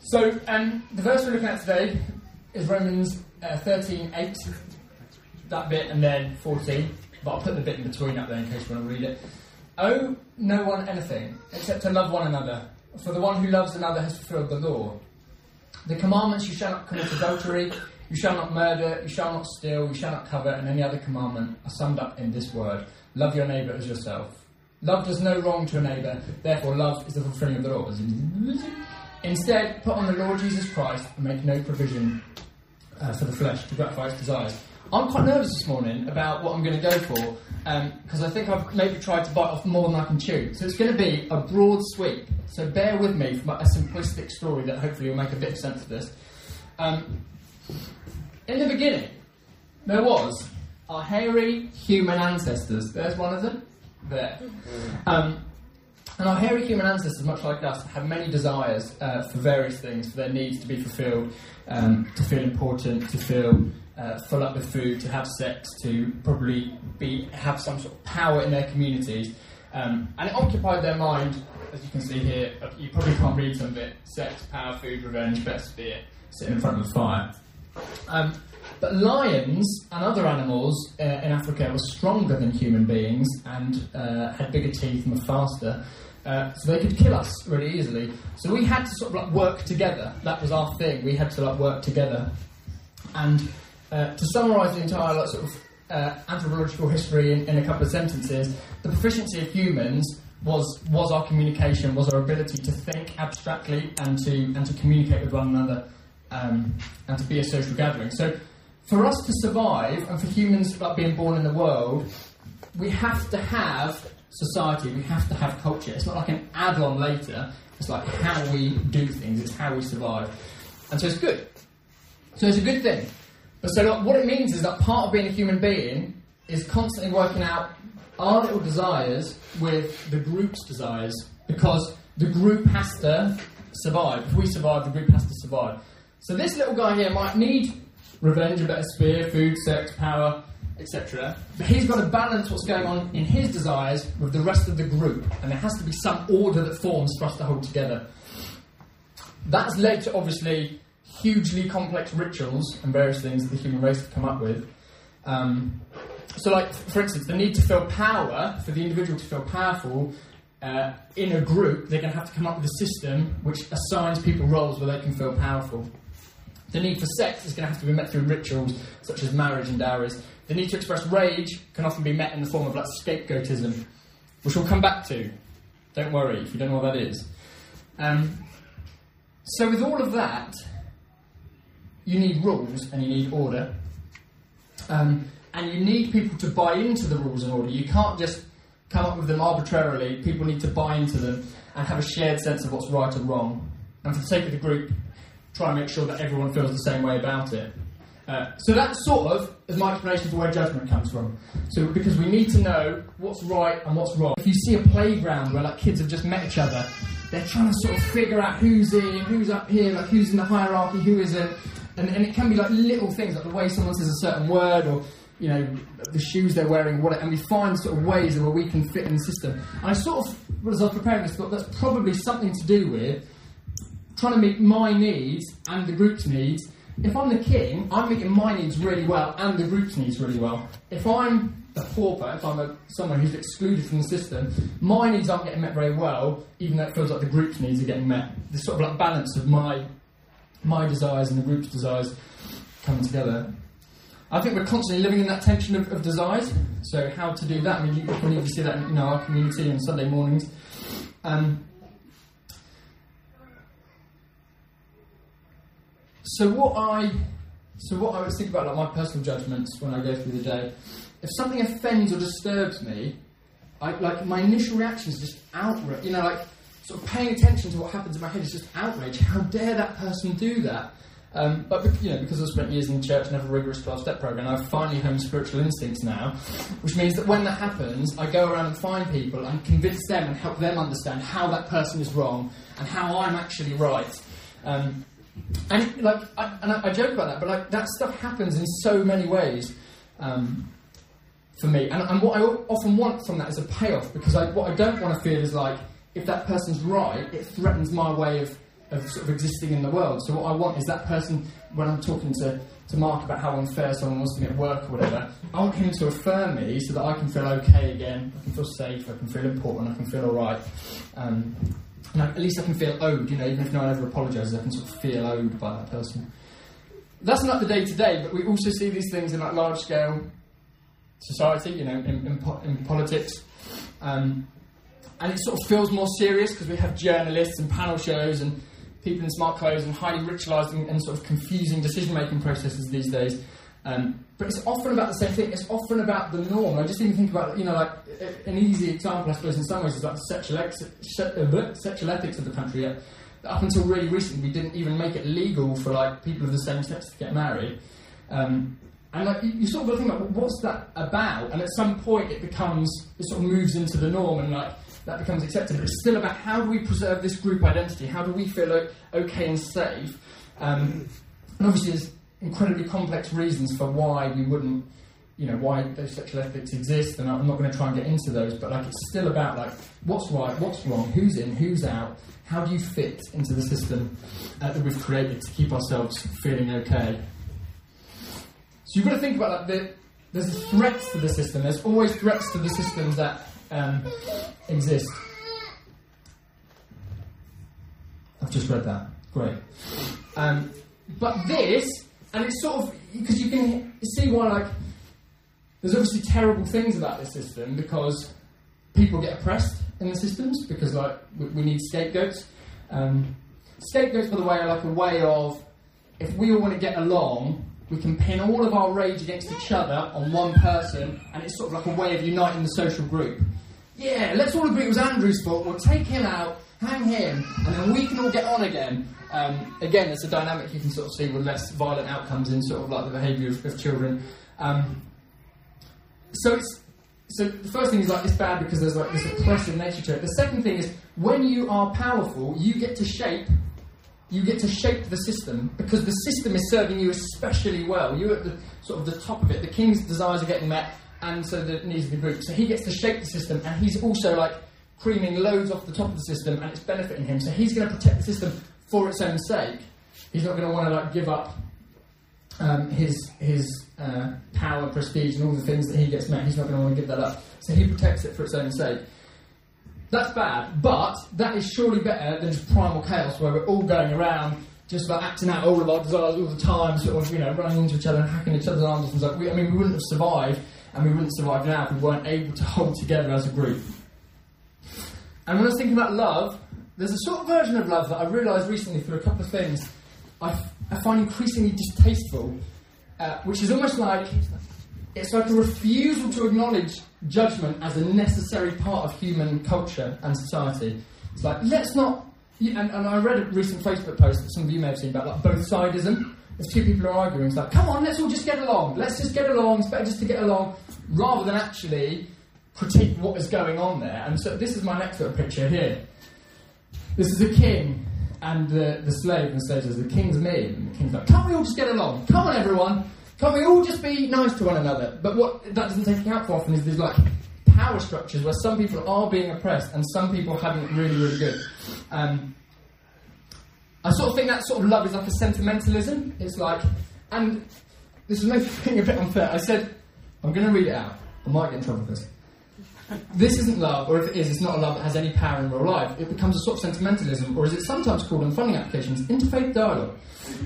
So, um, the verse we're looking at today is Romans uh, 13 8, that bit, and then 14. But I'll put the bit in between up there in case you want to read it. Owe no one anything except to love one another, for the one who loves another has fulfilled the law. The commandments you shall not commit adultery, you shall not murder, you shall not steal, you shall not covet, and any other commandment are summed up in this word love your neighbour as yourself. Love does no wrong to a neighbour, therefore, love is the fulfilling of the law. Instead, put on the Lord Jesus Christ and make no provision uh, for the flesh to gratify its desires. I'm quite nervous this morning about what I'm going to go for because um, I think I've maybe tried to bite off more than I can chew. So it's going to be a broad sweep. So bear with me for a simplistic story that hopefully will make a bit of sense of this. Um, in the beginning, there was our hairy human ancestors. There's one of them there. Um, and our hairy human ancestors, much like us, have many desires uh, for various things, for their needs to be fulfilled, um, to feel important, to feel uh, full up with food, to have sex, to probably be have some sort of power in their communities. Um, and it occupied their mind, as you can see here. You probably can't read some of it: sex, power, food, revenge, best be it, sitting in front of the fire. Um, but lions and other animals uh, in Africa were stronger than human beings and uh, had bigger teeth and were faster. Uh, so they could kill us really easily. So we had to sort of like work together. That was our thing. We had to like work together. And uh, to summarise the entire like, sort of uh, anthropological history in, in, a couple of sentences, the proficiency of humans was was our communication, was our ability to think abstractly and to and to communicate with one another, um, and to be a social gathering. So for us to survive and for humans like being born in the world, we have to have society, we have to have culture. It's not like an add on later, it's like how we do things, it's how we survive. And so it's good. So it's a good thing. But so what it means is that part of being a human being is constantly working out our little desires with the group's desires because the group has to survive. If we survive, the group has to survive. So this little guy here might need revenge, a better spear, food, sex, power, etc. But he's got to balance what's going on in his desires with the rest of the group, and there has to be some order that forms for us to hold together. That's led to obviously hugely complex rituals and various things that the human race have come up with. Um, so, like for instance, the need to feel power for the individual to feel powerful uh, in a group, they're going to have to come up with a system which assigns people roles where they can feel powerful. The need for sex is going to have to be met through rituals such as marriage and dowries. The need to express rage can often be met in the form of like scapegoatism, which we'll come back to. Don't worry if you don't know what that is. Um, so, with all of that, you need rules and you need order. Um, and you need people to buy into the rules and order. You can't just come up with them arbitrarily. People need to buy into them and have a shared sense of what's right or wrong. And for the sake of the group, try and make sure that everyone feels the same way about it. Uh, so that's sort of is my explanation for where judgment comes from. So because we need to know what's right and what's wrong. If you see a playground where like kids have just met each other, they're trying to sort of figure out who's in, who's up here, like who's in the hierarchy, who isn't, and, and it can be like little things like the way someone says a certain word or you know the shoes they're wearing, what, and we find sort of ways where we can fit in the system. And I sort of, as I was preparing this, thought that's probably something to do with trying to meet my needs and the group's needs. If I'm the king, I'm meeting my needs really well and the group's needs really well. If I'm the pauper, if I'm a, someone who's excluded from the system, my needs aren't getting met very well, even though it feels like the group's needs are getting met. This sort of like balance of my my desires and the group's desires coming together. I think we're constantly living in that tension of, of desires. So how to do that? I mean, you, we need to see that in know, our community on Sunday mornings. Um, So what I so what I would think about like my personal judgments when I go through the day, if something offends or disturbs me, I, like my initial reaction is just outrage. You know, like sort of paying attention to what happens in my head is just outrage. How dare that person do that? Um, but you know, because I've spent years in church and have a rigorous 12-step program, I've finally honed spiritual instincts now, which means that when that happens, I go around and find people and convince them and help them understand how that person is wrong and how I'm actually right. Um, and like, I, and I, joke about that, but like that stuff happens in so many ways um, for me. And, and, what I often want from that is a payoff because I, what I don't want to feel is like if that person's right, it threatens my way of of sort of existing in the world. So what I want is that person when I'm talking to, to Mark about how unfair someone wants to be at work or whatever, I want him to affirm me so that I can feel okay again, I can feel safe, I can feel important, I can feel alright. Um, and at least I can feel owed, you know, even if no one ever apologises, I can sort of feel owed by that person. That's not the day to day, but we also see these things in like large scale society, you know, in, in, po- in politics. Um, and it sort of feels more serious because we have journalists and panel shows and people in smart clothes and highly ritualised and, and, sort of confusing decision making processes these days. Um, but it's often about the same thing. It's often about the norm. I just even think about, you know, like an easy example, I suppose, in some ways, is like sexual, ex- uh, sexual ethics of the country. Yeah? Up until really recently, we didn't even make it legal for like people of the same sex to get married. Um, and like you, you, sort of think about what's that about? And at some point, it becomes it sort of moves into the norm, and like that becomes accepted. But it's still about how do we preserve this group identity? How do we feel like, okay and safe? Um, and obviously, there's incredibly complex reasons for why we wouldn't, you know, why those sexual ethics exist. And I'm not going to try and get into those, but like it's still about like what's right, what's wrong, who's in, who's out. How do you fit into the system uh, that we've created to keep ourselves feeling okay? So you've got to think about like there's threats to the system. There's always threats to the systems that um, exist. I've just read that. Great. Um, but this, and it's sort of because you can see why, like, there's obviously terrible things about this system because people get oppressed in the systems because, like, we, we need scapegoats. Um, scapegoats, by the way, are like a way of if we all want to get along, we can pin all of our rage against each other on one person, and it's sort of like a way of uniting the social group. Yeah, let's all agree it was Andrew's fault. We'll take him out, hang him, and then we can all get on again. Um, again, it's a dynamic you can sort of see with less violent outcomes in sort of like the behaviour of, of, children. Um, so it's so the first thing is like it's bad because there's like this oppressive nature to it. The second thing is when you are powerful, you get to shape you get to shape the system because the system is serving you especially well. You're at the sort of the top of it. The king's desires are getting met, and so the needs of the group. So he gets to shape the system, and he's also like creaming loads off the top of the system, and it's benefiting him. So he's going to protect the system for its own sake. He's not going to want to like give up um, his his uh, power, prestige, and all the things that he gets met. He's not going to want to give that up. So he protects it for its own sake. That's bad, but that is surely better than just primal chaos where we're all going around just about acting out all of our desires all the time, sort of, you know, running into each other and hacking each other's arms and stuff. We, I mean, we wouldn't have survived, and we wouldn't survive now if we weren't able to hold together as a group. And when I was thinking about love, there's a sort of version of love that I realised recently through a couple of things I, f- I find increasingly distasteful, uh, which is almost like it's like a refusal to acknowledge judgment as a necessary part of human culture and society. It's like, let's not. And, and I read a recent Facebook post that some of you may have seen about like both sidism. If two people are arguing, it's like, come on, let's all just get along. Let's just get along. It's better just to get along rather than actually critique what is going on there. And so this is my next little picture here. This is a king and the, the slave, and the slave says, the king's me. And the king's like, can't we all just get along? Come on, everyone. Can't we all just be nice to one another? But what that doesn't take account for often is there's like power structures where some people are being oppressed and some people are having it really, really good. Um, I sort of think that sort of love is like a sentimentalism. It's like, and this is maybe being a bit unfair. I said, I'm going to read it out. I might get in trouble for this. This isn't love, or if it is, it's not a love that has any power in real life. It becomes a sort of sentimentalism, or is it sometimes called in funding applications, interfaith dialogue.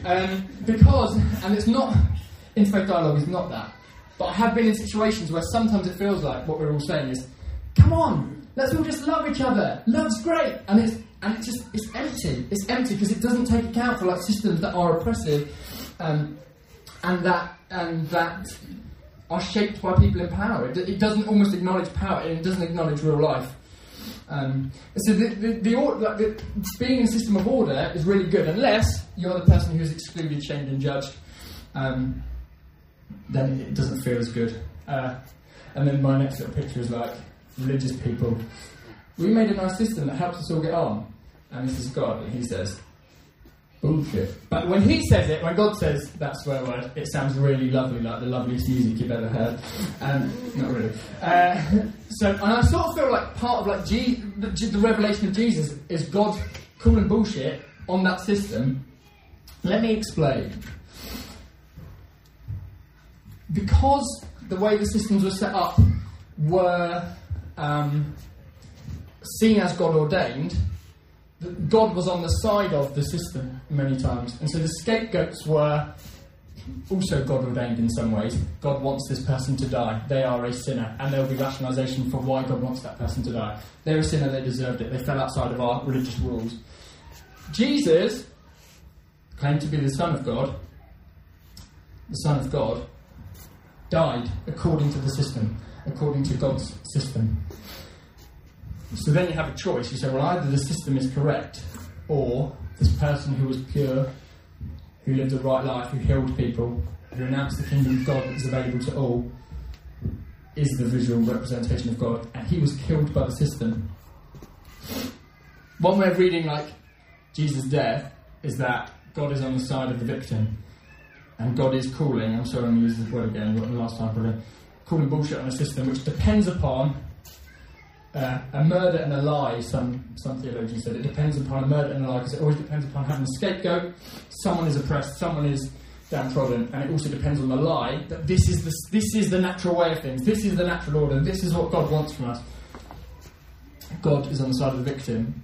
Um, because, and it's not, interfaith dialogue is not that. But I have been in situations where sometimes it feels like what we're all saying is, come on, let's all just love each other. Love's great. And it's, and it's just, it's empty. It's empty because it doesn't take account for like systems that are oppressive um, and that, and that are shaped by people in power. It, it doesn't almost acknowledge power and it doesn't acknowledge real life. Um, so the, the, the, like the, being in a system of order is really good unless you're the person who's excluded, shamed, and judged. Um, then it doesn't feel as good. Uh, and then my next little picture is like religious people. We made a nice system that helps us all get on. And this is God, He says, bullshit. But when He says it, when God says that swear word, it sounds really lovely, like the loveliest music you've ever heard. Um, not really. Uh, so, and I sort of feel like part of like the, the revelation of Jesus is God calling bullshit on that system, let me explain. Because the way the systems were set up were um, seen as God ordained, God was on the side of the system many times. And so the scapegoats were also God ordained in some ways. God wants this person to die. They are a sinner. And there will be rationalization for why God wants that person to die. They're a sinner, they deserved it. They fell outside of our religious rules. Jesus claimed to be the Son of God. The Son of God died according to the system, according to God's system. So then you have a choice. You say, well, either the system is correct, or this person who was pure, who lived a right life, who healed people, who announced the kingdom of God that is available to all, is the visual representation of God, and he was killed by the system. One way of reading, like Jesus' death, is that God is on the side of the victim, and God is calling. I'm sorry, I'm use this word again. The last time, calling bullshit on a system which depends upon uh, a murder and a lie, some, some theologians said. It depends upon a murder and a lie because it always depends upon having a scapegoat. Someone is oppressed, someone is downtrodden, and it also depends on the lie that this is the, this is the natural way of things, this is the natural order, this is what God wants from us. God is on the side of the victim.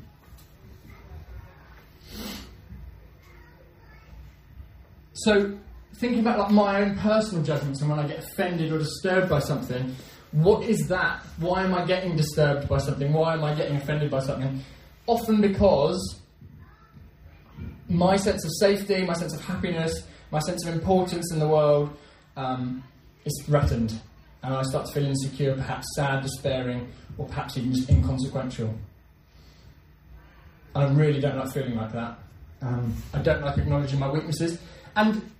So, thinking about like my own personal judgments and when I get offended or disturbed by something, what is that? Why am I getting disturbed by something? Why am I getting offended by something? Often because my sense of safety, my sense of happiness, my sense of importance in the world um, is threatened. And I start to feel insecure, perhaps sad, despairing, or perhaps even just inconsequential. And I really don't like feeling like that. Um, I don't like acknowledging my weaknesses. And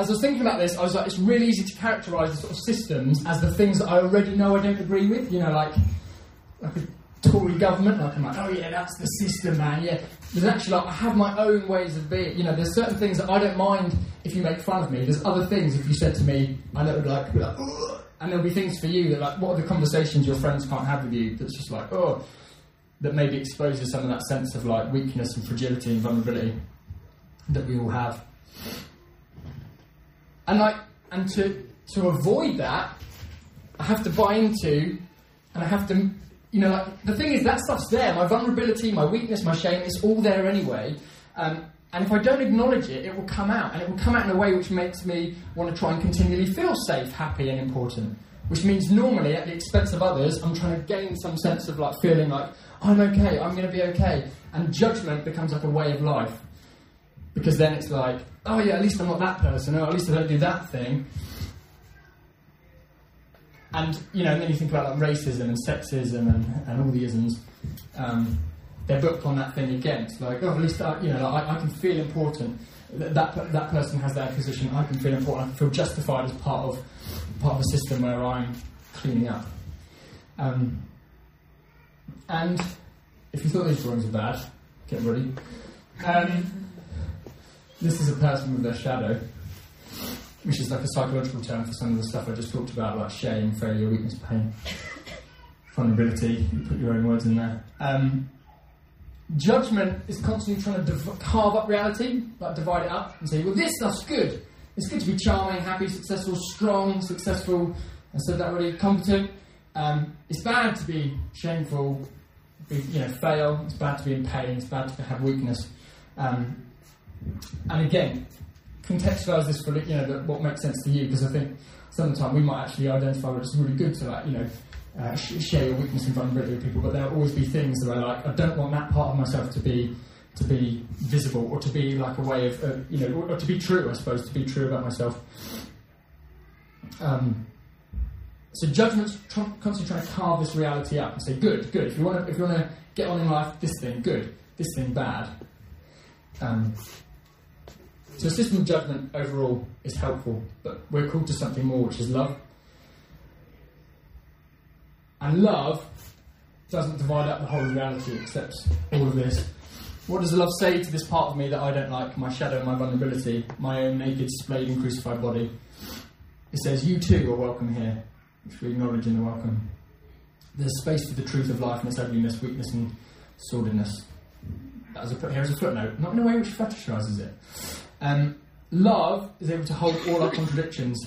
as I was thinking about this, I was like, it's really easy to characterise the sort of systems as the things that I already know I don't agree with. You know, like like a Tory government. Like I'm like, oh yeah, that's the system, man. Yeah, there's actually like I have my own ways of being. You know, there's certain things that I don't mind if you make fun of me. There's other things if you said to me, I know would like, be like Ugh! and there'll be things for you that like, what are the conversations your friends can't have with you? That's just like, oh, that maybe exposes some of that sense of like weakness and fragility and vulnerability that we all have. And like, and to to avoid that, I have to buy into, and I have to, you know, like the thing is that stuff's there. My vulnerability, my weakness, my shame, it's all there anyway. Um, and if I don't acknowledge it, it will come out, and it will come out in a way which makes me want to try and continually feel safe, happy, and important. Which means normally, at the expense of others, I'm trying to gain some sense of like feeling like I'm okay, I'm going to be okay, and judgment becomes like a way of life because then it's like, oh yeah, at least I'm not that person, or at least I don't do that thing. And you know, and then you think about like racism and sexism and, and all the isms. Um, they're booked on that thing again. It's like, oh, at least I, you know, like, I, I, can feel important. That, that that person has their position. I can feel important. I can feel justified as part of part of a system where I'm cleaning up. Um, and if you thought these drawings were bad, get ready. Um, this is a person with their shadow, which is like a psychological term for some of the stuff I just talked about, like shame, failure, weakness, pain, vulnerability. You put your own words in there. Um, judgment is constantly trying to div- carve up reality, like divide it up and say, well, this stuff's good. It's good to be charming, happy, successful, strong, successful. I said that already. Competent. Um, it's bad to be shameful, be, you know, fail. It's bad to be in pain. It's bad to have weakness. Um, and again, contextualize this for you know the, what makes sense to you because I think some of the time we might actually identify what's really good to like you know uh, sh- share your weakness and vulnerability with people, but there will always be things that I like. I don't want that part of myself to be to be visible or to be like a way of uh, you know or, or, to be true. I suppose to be true about myself. Um, so judgment's tr- constantly trying to carve this reality up and say, good, good. If you want to, if you want to get on in life, this thing, good. This thing, bad. Um, so system of judgment overall is helpful, but we're called to something more, which is love. And love doesn't divide up the whole reality, it accepts all of this. What does love say to this part of me that I don't like, my shadow, my vulnerability, my own naked, splayed, and crucified body? It says, You too are welcome here, which we acknowledge in the welcome. There's space for the truth of life and its ugliness, weakness, and sordidness. that was a put here as a footnote, not in a way which fetishizes it. Um, love is able to hold all our contradictions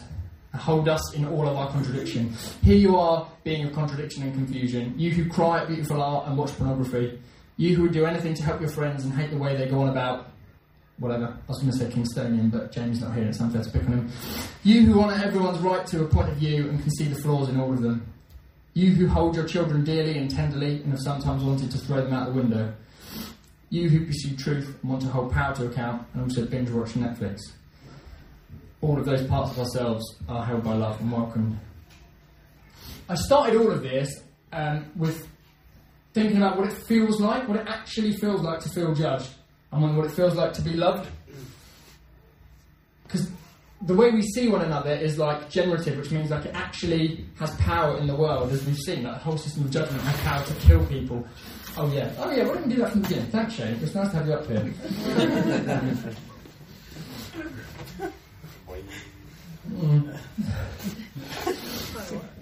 hold us in all of our contradiction. Here you are being a contradiction and confusion. You who cry at beautiful art and watch pornography. You who would do anything to help your friends and hate the way they go on about whatever. I was going to say Kingstonian, but Jamie's not here, it's unfair to pick on him. You who honour everyone's right to a point of view and can see the flaws in all of them. You who hold your children dearly and tenderly and have sometimes wanted to throw them out the window. You who pursue truth and want to hold power to account and also binge watch Netflix. All of those parts of ourselves are held by love and welcomed. I started all of this um, with thinking about what it feels like, what it actually feels like to feel judged, and what it feels like to be loved. Because the way we see one another is like generative, which means like it actually has power in the world, as we've seen. That whole system of judgment has power to kill people. Oh yeah, oh yeah. Why didn't we do that from the beginning? Thanks, Shane. It's nice to have you up here. mm.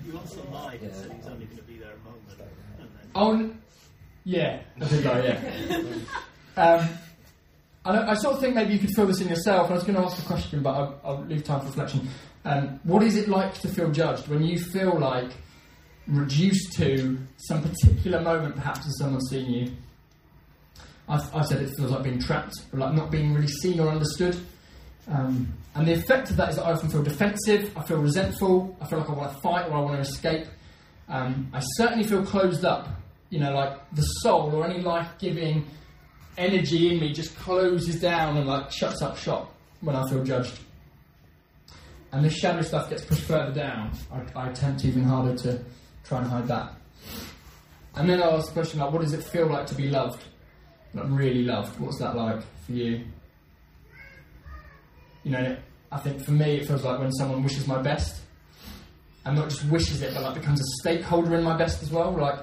You also lied and said he's only going to be there a moment. Oh, yeah, I did lie. Yeah. Um, I, I, sort of think maybe you could feel this in yourself. I was going to ask a question, but I'll, I'll leave time for reflection. Um, what is it like to feel judged when you feel like reduced to some particular moment, perhaps, as someone's seeing you? I've, I've, said it feels like being trapped, or like not being really seen or understood. Um, and the effect of that is that I often feel defensive, I feel resentful, I feel like I want to fight or I want to escape. Um, I certainly feel closed up, you know, like the soul or any life giving energy in me just closes down and like shuts up shop when I feel judged. And this shadow stuff gets pushed further down. I, I attempt even harder to try and hide that. And then I ask the question like, what does it feel like to be loved? Like really loved. What's that like for you? You know, I think for me it feels like when someone wishes my best, and not just wishes it, but like becomes a stakeholder in my best as well. Like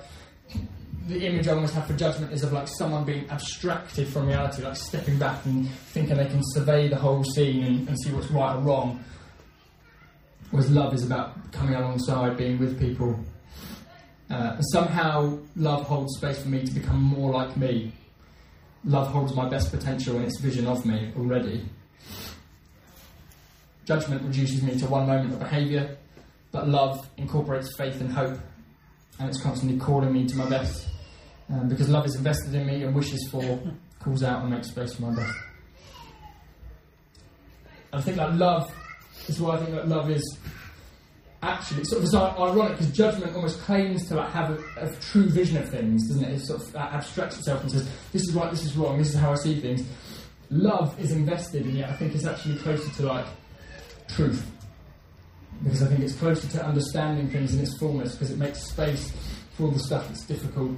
the image I almost have for judgment is of like someone being abstracted from reality, like stepping back and thinking they can survey the whole scene and, and see what's right or wrong. Whereas love is about coming alongside, being with people. Uh, somehow, love holds space for me to become more like me. Love holds my best potential in its vision of me already. Judgment reduces me to one moment of behaviour, but love incorporates faith and hope, and it's constantly calling me to my best um, because love is invested in me and wishes for calls out and makes space for my best. I think that love is why I think that love is actually sort of it's ironic because judgment almost claims to like have a, a, true vision of things, doesn't it? It sort of abstracts itself and says, "This is right, this is wrong, this is how I see things." Love is invested, and yet I think it's actually closer to like truth because I think it's closer to understanding things in its fullness because it makes space for all the stuff that's difficult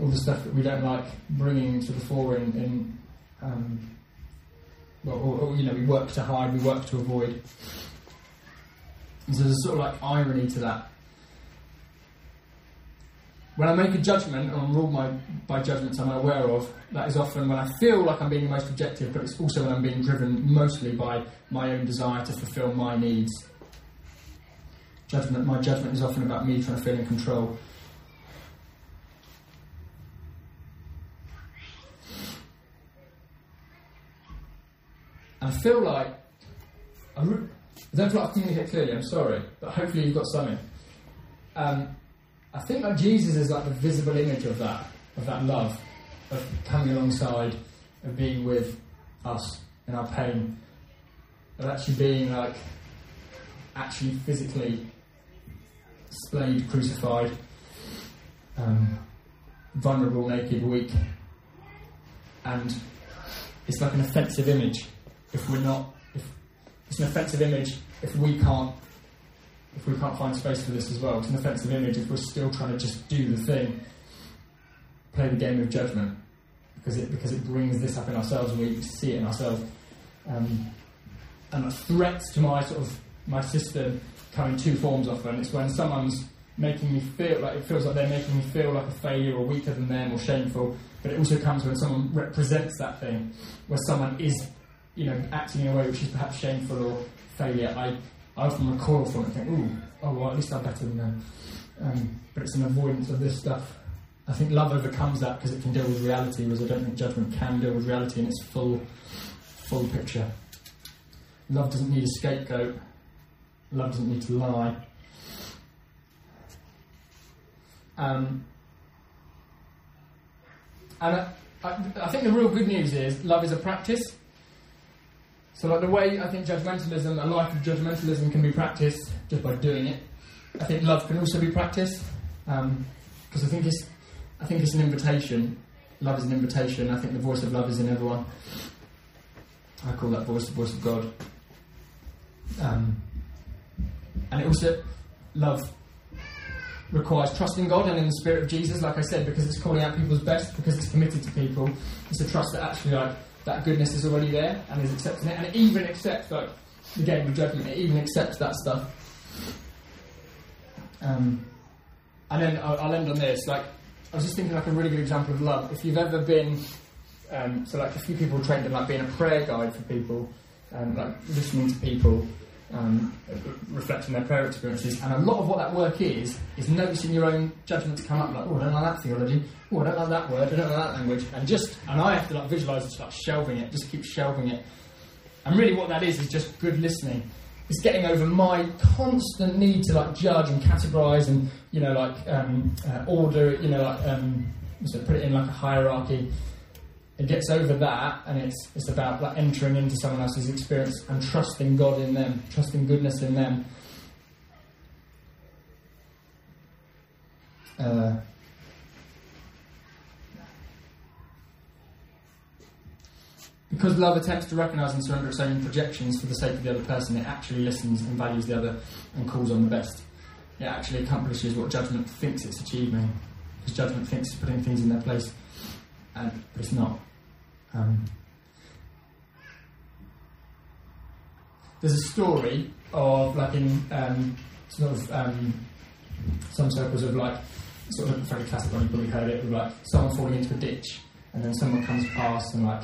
all the stuff that we don't like bringing to the fore in, in um, well, or, or, you know, we work to hide, we work to avoid. And so there's a sort of like irony to that. When I make a judgment, and I'm ruled by, by judgments I'm aware of, that is often when I feel like I'm being the most objective, but it's also when I'm being driven mostly by my own desire to fulfill my needs. Judgment, my judgment is often about me trying to feel in control I feel like I, I don't feel like I communicate clearly. I'm sorry, but hopefully you've got something. Um, I think that Jesus is like the visible image of that, of that love, of coming alongside, of being with us in our pain, of actually being like, actually physically splayed, crucified, um, vulnerable, naked, weak, and it's like an offensive image if we're not, it's an offensive image if we can't, if we can't find space for this as well. It's an offensive image if we're still trying to just do the thing, play the game of judgment, because it because it brings this up in ourselves and we see it in ourselves. Um, and threats to my sort of my system come in two forms often. It's when someone's making me feel like it feels like they're making me feel like a failure or weaker than them or shameful. But it also comes when someone represents that thing, where someone is you know, acting in a way which is perhaps shameful or failure, I, I often recoil from it and think, ooh, oh, well, at least I'm better than them. Um, but it's an avoidance of this stuff. I think love overcomes that because it can deal with reality, whereas I don't think judgment can deal with reality in its full, full picture. Love doesn't need a scapegoat. Love doesn't need to lie. Um, and I, I, I think the real good news is love is a practice. So, like the way I think judgmentalism, a life of judgmentalism, can be practiced just by doing it. I think love can also be practiced because um, I think it's, I think it's an invitation. Love is an invitation. I think the voice of love is in everyone. I call that voice the voice of God. Um, and it also love requires trusting God and in the Spirit of Jesus, like I said, because it's calling out people's best, because it's committed to people. It's a trust that actually like that goodness is already there and is accepting it, and it even accepts like the game of judgment. It even accepts that stuff. Um, and then I'll, I'll, end on this. Like I was just thinking, like a really good example of love. If you've ever been, um, so like a few people trained in like being a prayer guide for people, um, like listening to people um, reflecting their prayer experiences. And a lot of what that work is, is noticing your own judgments come up, like, oh, I don't like that theology, oh, I don't like that word, I don't like that language. And just, and I have to like visualise it, start shelving it, just keep shelving it. And really what that is, is just good listening. It's getting over my constant need to like judge and categorise and, you know, like um, uh, order, you know, like, um, so put it in like a hierarchy it gets over that and it's, it's about like entering into someone else's experience and trusting God in them, trusting goodness in them. Uh, because love attempts to recognise and surrender its own projections for the sake of the other person, it actually listens and values the other and calls on the best. It actually accomplishes what judgment thinks it's achieving, because judgment thinks it's putting things in their place, and it's not. Um, there's a story of like in um, sort of um, some circles of like sort of very classic one you probably heard it of like someone falling into a ditch and then someone comes past and like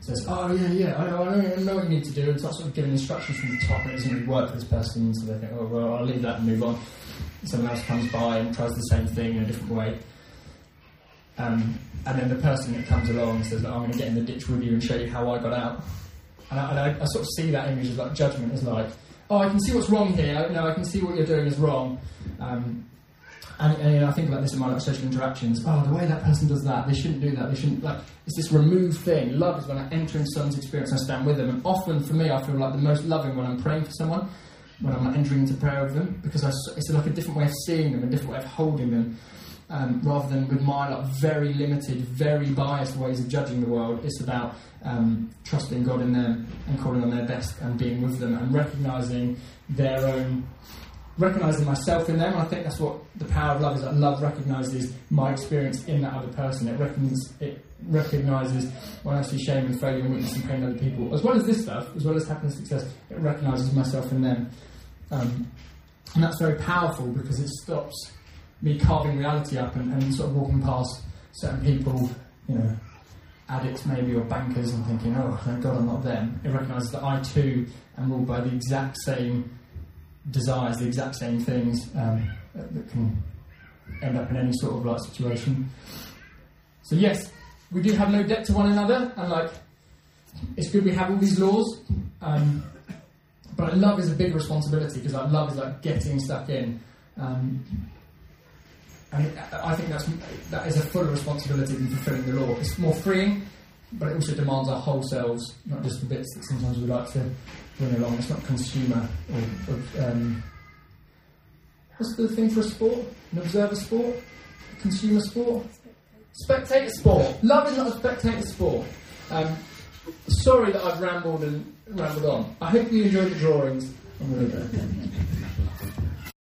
says oh yeah yeah I know, I know, I know what you need to do and starts sort of giving instructions from the top and it doesn't really work for this person so they think oh well I'll leave that and move on. Someone else comes by and tries the same thing in a different way um, and then the person that comes along says, I'm going to get in the ditch with you and show you how I got out. And I, and I, I sort of see that image as like judgment as like, oh, I can see what's wrong here. You know, I can see what you're doing is wrong. Um, and, and I think about this in my like, social interactions. Oh, the way that person does that, they shouldn't do that. They shouldn't like. It's this removed thing. Love is when I enter in someone's experience and I stand with them. And often for me, I feel like the most loving when I'm praying for someone, when I'm entering into prayer with them, because I, it's like a different way of seeing them, a different way of holding them um, rather than with my like, very limited, very biased ways of judging the world. It's about um, trusting God in them and calling on their best and being with them and recognizing their own, recognizing myself in them. I think that's what the power of love is. That love recognizes my experience in that other person. It recognizes, it recognizes when I see shame and failure and weakness and pain in other people, as well as this stuff, as well as happiness, and success. It recognizes myself in them. Um, and that's very powerful because it stops me carving reality up and, and sort of walking past certain people, you know, addicts maybe or bankers and thinking, oh, thank God I'm not them. It recognises that I too am ruled by the exact same desires, the exact same things um, that can end up in any sort of like situation. So yes, we do have no debt to one another, and like it's good we have all these laws. Um, but love is a big responsibility because like love is like getting stuck in. Um, and I think that's, that is a fuller responsibility than fulfilling the law. It's more freeing, but it also demands our whole selves, not just the bits that sometimes we like to bring along. It's not consumer or, or um, what's the thing for a sport? An observer sport? A consumer sport? Spectator sport. Love is not a spectator sport. Um, sorry that I've rambled and rambled on. I hope you enjoyed the drawings. I'm going to go.